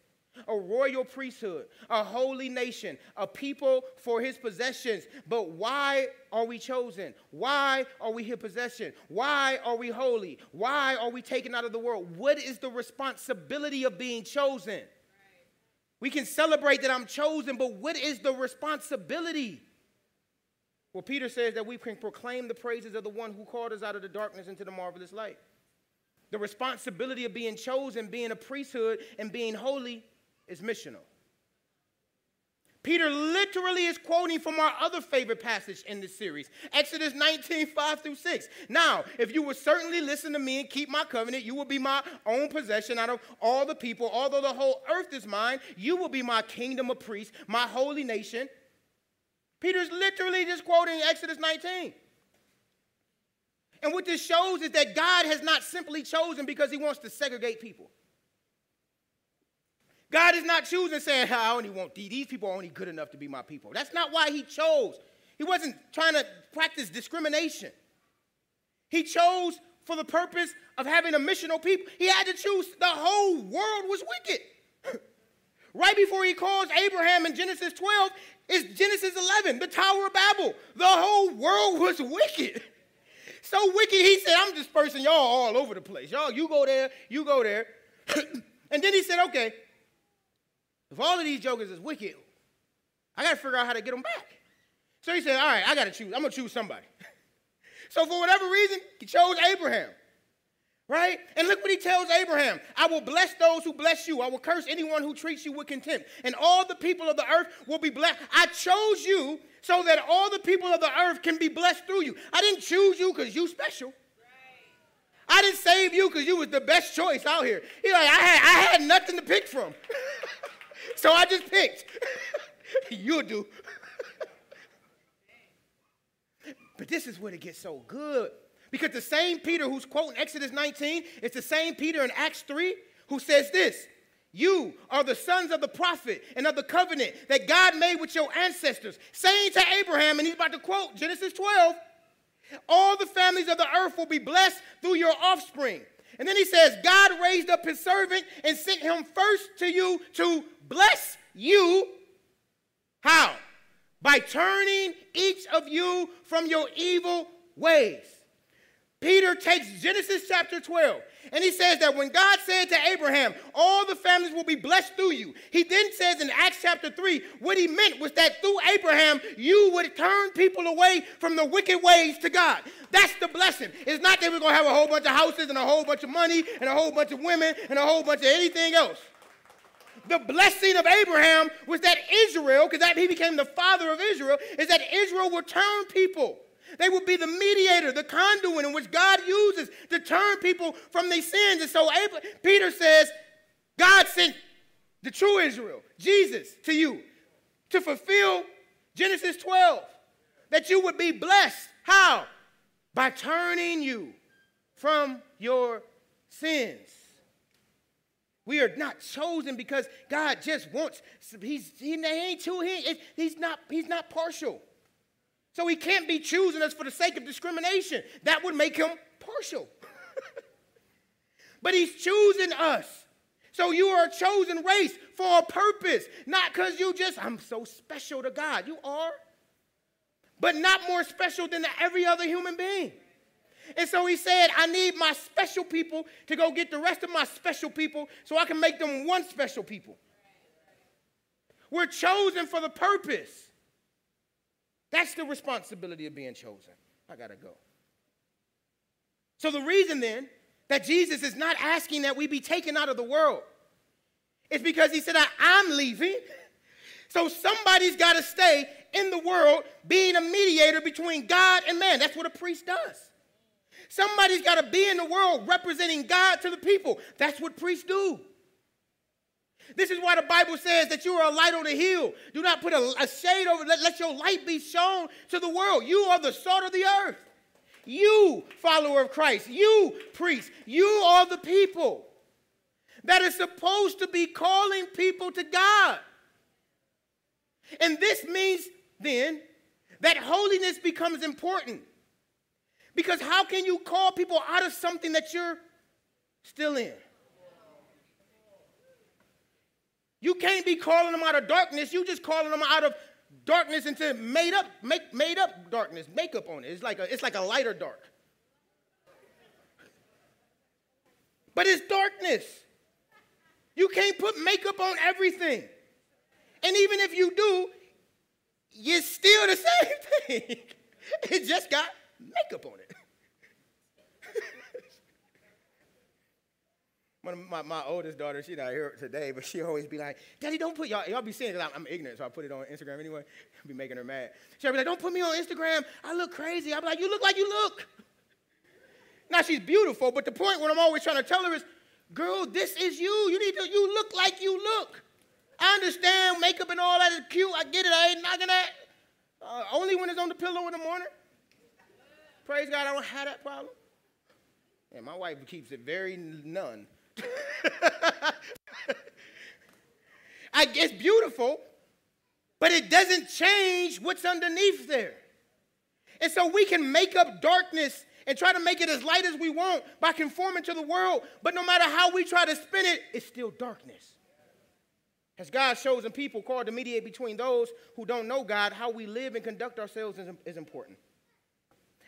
a royal priesthood, a holy nation, a people for his possessions. But why are we chosen? Why are we his possession? Why are we holy? Why are we taken out of the world? What is the responsibility of being chosen? We can celebrate that I'm chosen, but what is the responsibility? Well, Peter says that we can proclaim the praises of the one who called us out of the darkness into the marvelous light. The responsibility of being chosen, being a priesthood, and being holy is missional. Peter literally is quoting from our other favorite passage in this series, Exodus 19, 5 through 6. Now, if you would certainly listen to me and keep my covenant, you will be my own possession out of all the people. Although the whole earth is mine, you will be my kingdom of priests, my holy nation. Peter's literally just quoting Exodus 19. And what this shows is that God has not simply chosen because he wants to segregate people. God is not choosing saying, I only want these. These people are only good enough to be my people. That's not why he chose. He wasn't trying to practice discrimination. He chose for the purpose of having a missional people. He had to choose. The whole world was wicked. Right before he calls Abraham in Genesis 12, is Genesis 11, the Tower of Babel. The whole world was wicked. So wicked, he said, I'm dispersing y'all all over the place. Y'all, you go there, you go there. and then he said, okay, if all of these jokers is wicked, I got to figure out how to get them back. So he said, all right, I got to choose. I'm going to choose somebody. so for whatever reason, he chose Abraham. Right? And look what he tells Abraham I will bless those who bless you. I will curse anyone who treats you with contempt. And all the people of the earth will be blessed. I chose you so that all the people of the earth can be blessed through you. I didn't choose you because you special. I didn't save you because you was the best choice out here. He's like, I had, I had nothing to pick from. so I just picked. You'll do. but this is where it gets so good. Because the same Peter who's quoting Exodus 19 is the same Peter in Acts 3 who says this You are the sons of the prophet and of the covenant that God made with your ancestors, saying to Abraham, and he's about to quote Genesis 12, all the families of the earth will be blessed through your offspring. And then he says, God raised up his servant and sent him first to you to bless you. How? By turning each of you from your evil ways. Peter takes Genesis chapter 12 and he says that when God said to Abraham, all the families will be blessed through you, he then says in Acts chapter 3, what he meant was that through Abraham, you would turn people away from the wicked ways to God. That's the blessing. It's not that we're going to have a whole bunch of houses and a whole bunch of money and a whole bunch of women and a whole bunch of anything else. The blessing of Abraham was that Israel, because that he became the father of Israel, is that Israel would turn people they will be the mediator, the conduit in which God uses to turn people from their sins. And so Peter says, God sent the true Israel, Jesus, to you to fulfill Genesis 12, that you would be blessed. How? By turning you from your sins. We are not chosen because God just wants, he's, he ain't too, he, he's, not, he's not partial. So he can't be choosing us for the sake of discrimination. That would make him partial. but he's choosing us. So you are a chosen race for a purpose, not because you just, I'm so special to God. You are, but not more special than every other human being. And so he said, I need my special people to go get the rest of my special people so I can make them one special people. We're chosen for the purpose. That's the responsibility of being chosen. I got to go. So the reason then that Jesus is not asking that we be taken out of the world is because he said, I'm leaving. So somebody's got to stay in the world being a mediator between God and man. That's what a priest does. Somebody's got to be in the world representing God to the people. That's what priests do. This is why the Bible says that you are a light on the hill. Do not put a, a shade over, let, let your light be shown to the world. You are the salt of the earth. You, follower of Christ, you, priest, you are the people that are supposed to be calling people to God. And this means then that holiness becomes important. Because how can you call people out of something that you're still in? You can't be calling them out of darkness. You just calling them out of darkness into made up, make, made up darkness, makeup on it. It's like a, it's like a lighter dark. But it's darkness. You can't put makeup on everything. And even if you do, you're still the same thing. It just got makeup on it. My, my oldest daughter, she's not here today, but she always be like, Daddy, don't put y'all, y'all be seeing. I'm, I'm, ignorant, so I put it on Instagram anyway. be making her mad. She'll be like, don't put me on Instagram. I look crazy. I'll be like, you look like you look. Now she's beautiful, but the point what I'm always trying to tell her is, girl, this is you. You need to, you look like you look. I understand makeup and all that is cute. I get it. I ain't knocking that. Uh, only when it's on the pillow in the morning. Praise God, I don't have that problem. And my wife keeps it very none. I guess beautiful, but it doesn't change what's underneath there. And so we can make up darkness and try to make it as light as we want by conforming to the world, but no matter how we try to spin it, it's still darkness. As God's chosen people called to mediate between those who don't know God, how we live and conduct ourselves is, is important.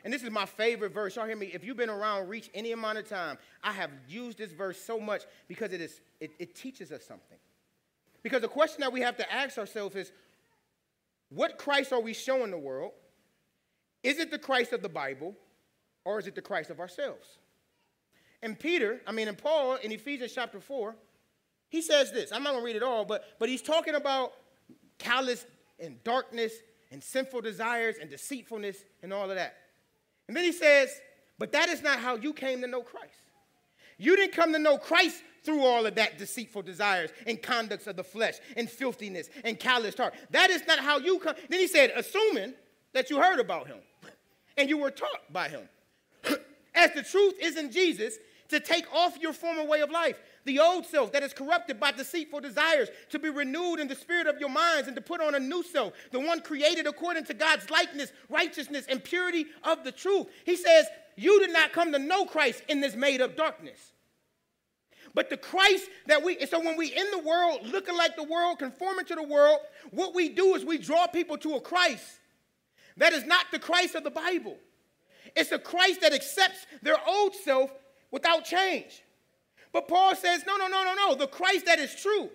And this is my favorite verse. Y'all hear me? If you've been around Reach any amount of time, I have used this verse so much because it, is, it, it teaches us something. Because the question that we have to ask ourselves is what Christ are we showing the world? Is it the Christ of the Bible or is it the Christ of ourselves? And Peter, I mean, and Paul in Ephesians chapter 4, he says this. I'm not going to read it all, but, but he's talking about callous and darkness and sinful desires and deceitfulness and all of that. And then he says, But that is not how you came to know Christ. You didn't come to know Christ through all of that deceitful desires and conducts of the flesh and filthiness and calloused heart. That is not how you come. Then he said, assuming that you heard about him and you were taught by him. As the truth is in Jesus, to take off your former way of life the old self that is corrupted by deceitful desires, to be renewed in the spirit of your minds, and to put on a new self, the one created according to God's likeness, righteousness, and purity of the truth. He says, You did not come to know Christ in this made up darkness. But the Christ that we, so when we in the world, looking like the world, conforming to the world, what we do is we draw people to a Christ that is not the Christ of the Bible. It's a Christ that accepts their old self without change. But Paul says, no, no, no, no, no. The Christ that is true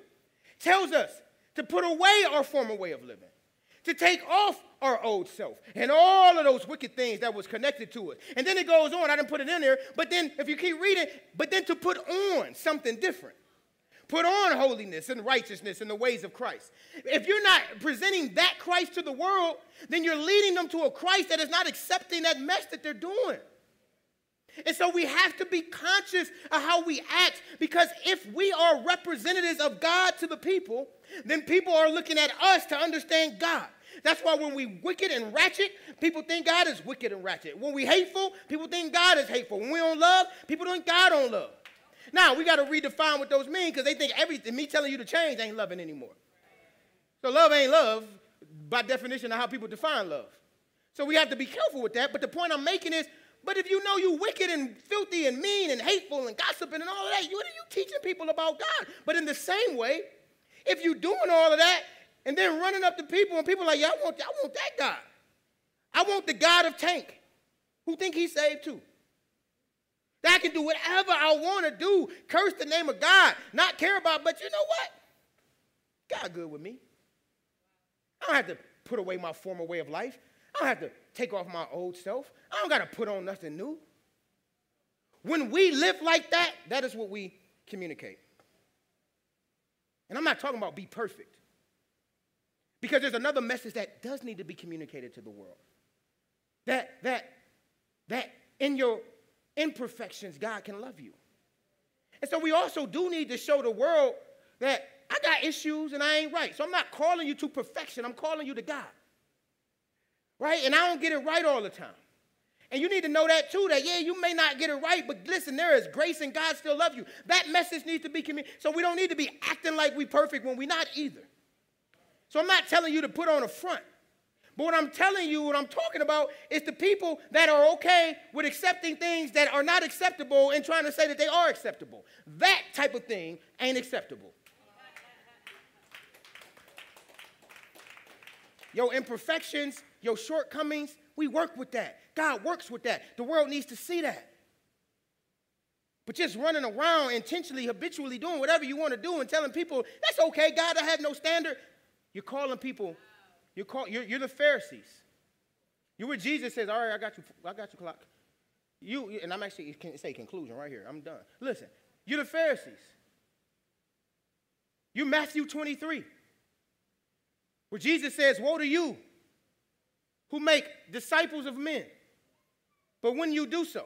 tells us to put away our former way of living, to take off our old self and all of those wicked things that was connected to us. And then it goes on, I didn't put it in there, but then if you keep reading, but then to put on something different. Put on holiness and righteousness in the ways of Christ. If you're not presenting that Christ to the world, then you're leading them to a Christ that is not accepting that mess that they're doing. And so we have to be conscious of how we act because if we are representatives of God to the people, then people are looking at us to understand God. That's why when we wicked and ratchet, people think God is wicked and ratchet. When we hateful, people think God is hateful. When we don't love, people think God don't love. Now we got to redefine what those mean because they think everything me telling you to change ain't loving anymore. So love ain't love by definition of how people define love. So we have to be careful with that. But the point I'm making is but if you know you're wicked and filthy and mean and hateful and gossiping and all of that, what are you teaching people about God? But in the same way, if you're doing all of that and then running up to people and people like, yeah, I want, I want that God. I want the God of Tank who think he's saved too. That I can do whatever I want to do, curse the name of God, not care about, but you know what? God good with me. I don't have to put away my former way of life. I don't have to take off my old self. I don't got to put on nothing new. when we live like that, that is what we communicate. And I'm not talking about be perfect. Because there's another message that does need to be communicated to the world. That that that in your imperfections, God can love you. And so we also do need to show the world that I got issues and I ain't right. So I'm not calling you to perfection, I'm calling you to God. Right? And I don't get it right all the time. And you need to know that too, that yeah, you may not get it right, but listen, there is grace and God still love you. That message needs to be communicated. So we don't need to be acting like we're perfect when we're not either. So I'm not telling you to put on a front. But what I'm telling you, what I'm talking about, is the people that are okay with accepting things that are not acceptable and trying to say that they are acceptable. That type of thing ain't acceptable. Your imperfections, your shortcomings, we work with that. God works with that. The world needs to see that. But just running around intentionally, habitually doing whatever you want to do and telling people, that's okay, God, I have no standard. You're calling people, you're, call, you're, you're the Pharisees. You're where Jesus says, all right, I got you, I got you, clock. You, and I'm actually, can say conclusion right here. I'm done. Listen, you're the Pharisees. You're Matthew 23, where Jesus says, Woe to you who make disciples of men. But when you do so,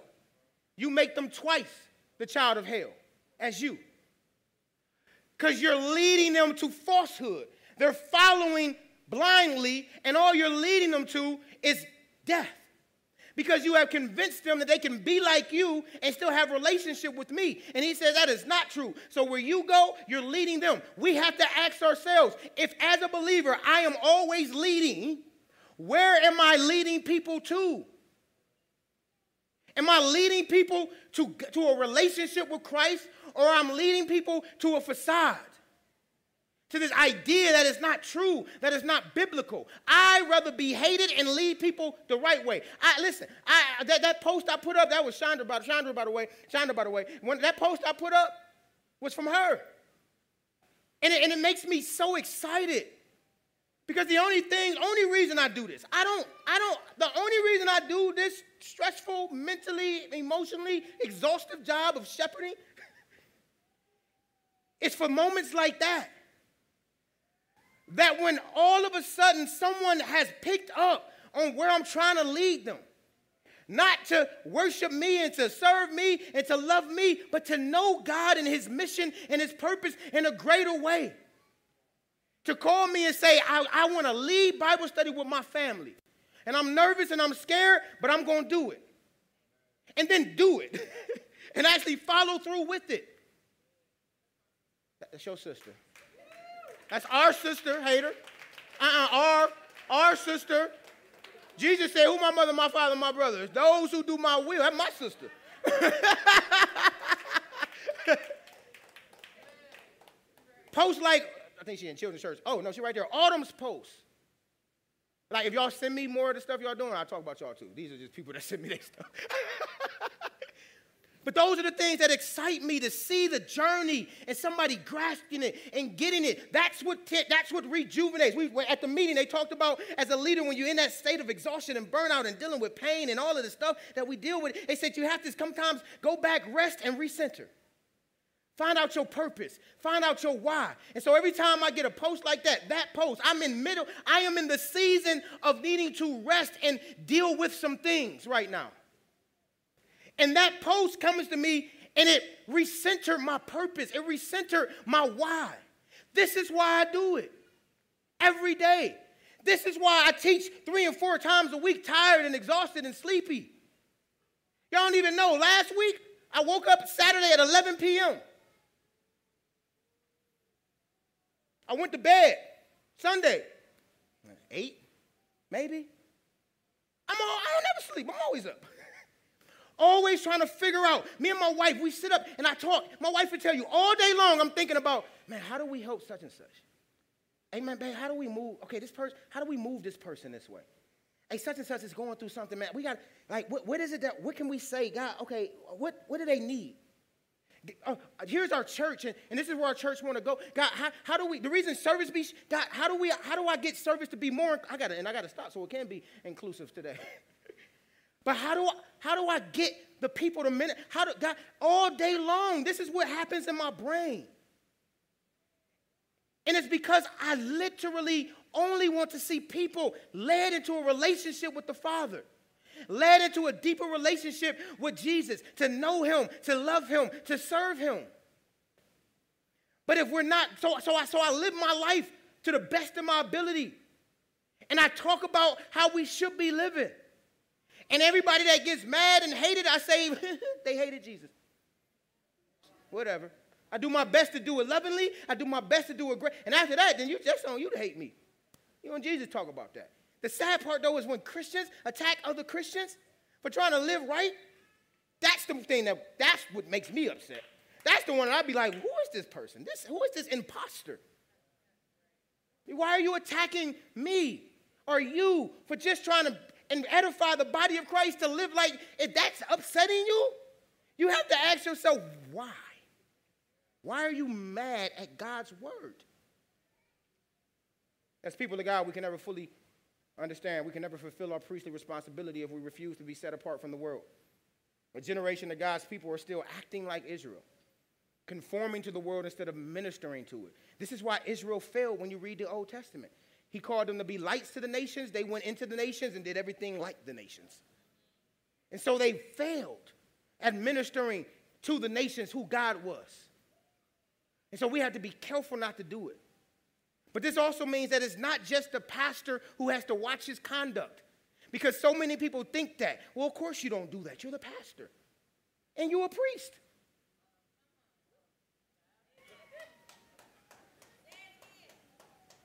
you make them twice the child of hell as you. Because you're leading them to falsehood. They're following blindly, and all you're leading them to is death. Because you have convinced them that they can be like you and still have relationship with me. And he says that is not true. So where you go, you're leading them. We have to ask ourselves, if as a believer I am always leading, where am I leading people to? Am I leading people to, to a relationship with Christ or I'm leading people to a facade? To this idea that is not true, that is not biblical. I rather be hated and lead people the right way. I listen. I that, that post I put up that was Chandra by Chandra by the way. Chandra by the way. When that post I put up was from her, and it, and it makes me so excited because the only thing, only reason I do this, I don't, I don't, the only reason I do this stressful, mentally, emotionally exhaustive job of shepherding is for moments like that. That when all of a sudden someone has picked up on where I'm trying to lead them, not to worship me and to serve me and to love me, but to know God and His mission and His purpose in a greater way to call me and say, I, I want to lead Bible study with my family. And I'm nervous and I'm scared, but I'm going to do it. And then do it. and actually follow through with it. That's your sister. That's our sister, hater. Uh-uh, our, our sister. Jesus said, who my mother, my father, my brothers? Those who do my will. That's my sister. Post like I think she's in children's church. Oh, no, she right there. Autumn's post. Like, if y'all send me more of the stuff y'all doing, I'll talk about y'all too. These are just people that send me their stuff. but those are the things that excite me to see the journey and somebody grasping it and getting it. That's what, t- that's what rejuvenates. We, at the meeting, they talked about as a leader, when you're in that state of exhaustion and burnout and dealing with pain and all of the stuff that we deal with, they said you have to sometimes go back, rest, and recenter. Find out your purpose. Find out your why. And so every time I get a post like that, that post, I'm in middle, I am in the season of needing to rest and deal with some things right now. And that post comes to me and it recentered my purpose. It recentered my why. This is why I do it every day. This is why I teach three and four times a week, tired and exhausted and sleepy. Y'all don't even know. Last week, I woke up Saturday at 11 p.m. I went to bed Sunday, eight, maybe. I'm all, I don't ever sleep. I'm always up. always trying to figure out. Me and my wife, we sit up and I talk. My wife would tell you all day long, I'm thinking about, man, how do we help such and such? Hey, man, babe, how do we move? Okay, this person, how do we move this person this way? Hey, such and such is going through something, man. We got, like, what, what is it that, what can we say? God, okay, what, what do they need? Uh, here's our church, and, and this is where our church want to go. God, how, how do we? The reason service be God, how do we? How do I get service to be more? I got to, and I got to stop so it can be inclusive today. but how do I? How do I get the people to minute. How do God all day long? This is what happens in my brain. And it's because I literally only want to see people led into a relationship with the Father, led into a deeper relationship with Jesus, to know Him, to love Him, to serve Him. But if we're not, so, so, I, so I live my life to the best of my ability. And I talk about how we should be living. And everybody that gets mad and hated, I say, they hated Jesus. Whatever. I do my best to do it lovingly. I do my best to do it great. And after that, then you just on you to hate me. You and Jesus talk about that. The sad part though is when Christians attack other Christians for trying to live right. That's the thing that that's what makes me upset. That's the one that I'd be like, who is this person? This who is this imposter? Why are you attacking me or you for just trying to and edify the body of Christ to live like if that's upsetting you? You have to ask yourself, why? Why are you mad at God's word? As people of God, we can never fully understand. We can never fulfill our priestly responsibility if we refuse to be set apart from the world. A generation of God's people are still acting like Israel, conforming to the world instead of ministering to it. This is why Israel failed when you read the Old Testament. He called them to be lights to the nations. They went into the nations and did everything like the nations. And so they failed at ministering to the nations who God was. And so we have to be careful not to do it. But this also means that it's not just the pastor who has to watch his conduct. Because so many people think that. Well, of course you don't do that. You're the pastor. And you're a priest.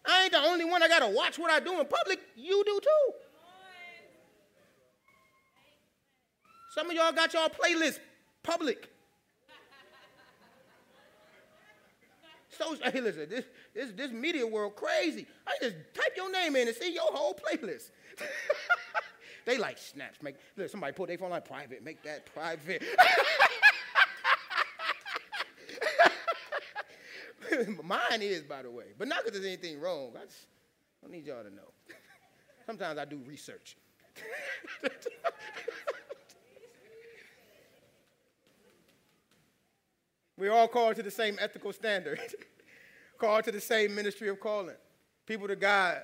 I ain't the only one I got to watch what I do in public. You do too. Some of y'all got y'all playlist public. So, hey, listen, this, this, this media world crazy. I just type your name in and see your whole playlist. they like snaps. Make look, somebody put their phone on private. Make that private. Mine is, by the way, but not because there's anything wrong. I just I need y'all to know. Sometimes I do research. We're all called to the same ethical standard, called to the same ministry of calling. People to God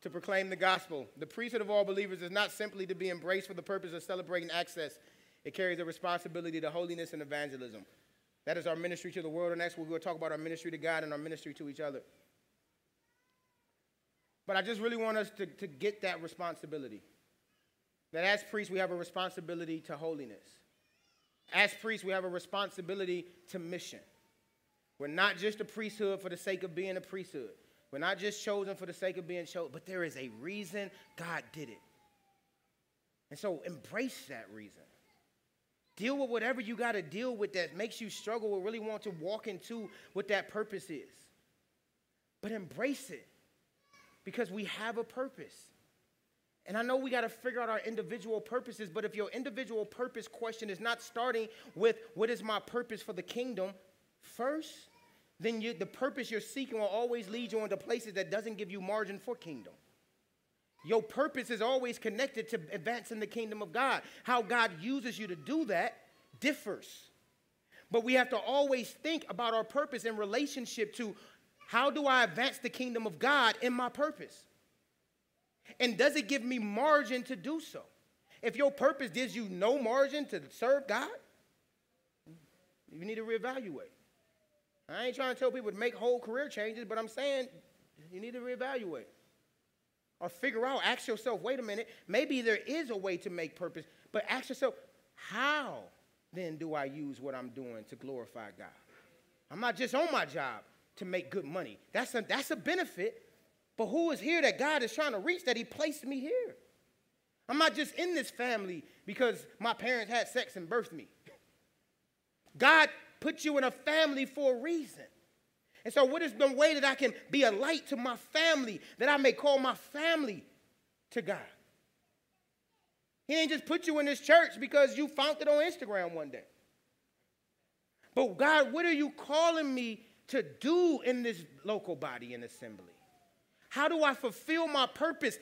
to proclaim the gospel. The priesthood of all believers is not simply to be embraced for the purpose of celebrating access, it carries a responsibility to holiness and evangelism. That is our ministry to the world, and next we're going to talk about our ministry to God and our ministry to each other. But I just really want us to, to get that responsibility. That as priests, we have a responsibility to holiness. As priests, we have a responsibility to mission. We're not just a priesthood for the sake of being a priesthood. We're not just chosen for the sake of being chosen, but there is a reason God did it. And so embrace that reason. Deal with whatever you got to deal with that makes you struggle or really want to walk into what that purpose is. But embrace it because we have a purpose. And I know we got to figure out our individual purposes, but if your individual purpose question is not starting with what is my purpose for the kingdom first, then you, the purpose you're seeking will always lead you into places that doesn't give you margin for kingdom. Your purpose is always connected to advancing the kingdom of God. How God uses you to do that differs. But we have to always think about our purpose in relationship to how do I advance the kingdom of God in my purpose? And does it give me margin to do so? If your purpose gives you no margin to serve God, you need to reevaluate. I ain't trying to tell people to make whole career changes, but I'm saying you need to reevaluate. Or figure out, ask yourself, wait a minute, maybe there is a way to make purpose, but ask yourself, how then do I use what I'm doing to glorify God? I'm not just on my job to make good money. That's a, that's a benefit, but who is here that God is trying to reach that He placed me here? I'm not just in this family because my parents had sex and birthed me. God put you in a family for a reason. And so, what is the way that I can be a light to my family, that I may call my family to God? He ain't just put you in this church because you found it on Instagram one day. But God, what are you calling me to do in this local body and assembly? How do I fulfill my purpose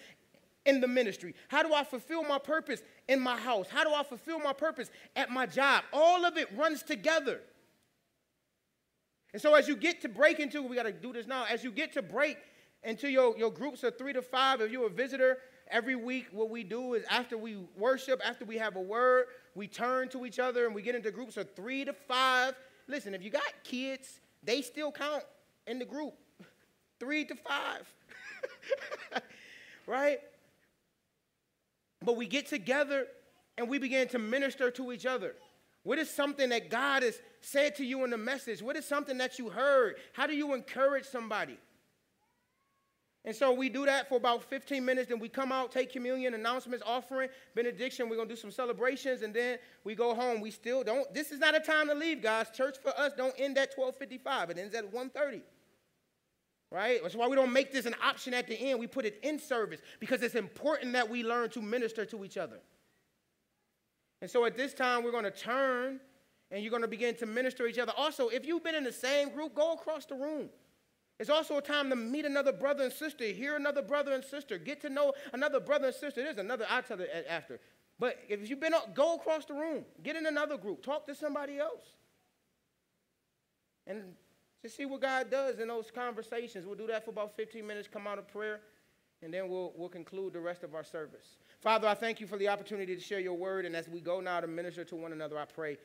in the ministry? How do I fulfill my purpose in my house? How do I fulfill my purpose at my job? All of it runs together. And so as you get to break into, we got to do this now, as you get to break into your, your groups of three to five, if you're a visitor, every week what we do is after we worship, after we have a word, we turn to each other and we get into groups of three to five. Listen, if you got kids, they still count in the group. Three to five. right? But we get together and we begin to minister to each other. What is something that God has said to you in the message? What is something that you heard? How do you encourage somebody? And so we do that for about 15 minutes. Then we come out, take communion, announcements, offering, benediction. We're going to do some celebrations, and then we go home. We still don't, this is not a time to leave, guys. Church for us don't end at 1255. It ends at 1.30. Right? That's why we don't make this an option at the end. We put it in service because it's important that we learn to minister to each other. And so at this time, we're going to turn and you're going to begin to minister each other. Also, if you've been in the same group, go across the room. It's also a time to meet another brother and sister, hear another brother and sister, get to know another brother and sister. There's another, I'll tell you after. But if you've been, go across the room, get in another group, talk to somebody else. And just see what God does in those conversations. We'll do that for about 15 minutes, come out of prayer, and then we'll, we'll conclude the rest of our service. Father, I thank you for the opportunity to share your word. And as we go now to minister to one another, I pray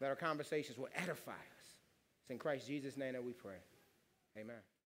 that our conversations will edify us. It's in Christ Jesus' name that we pray. Amen.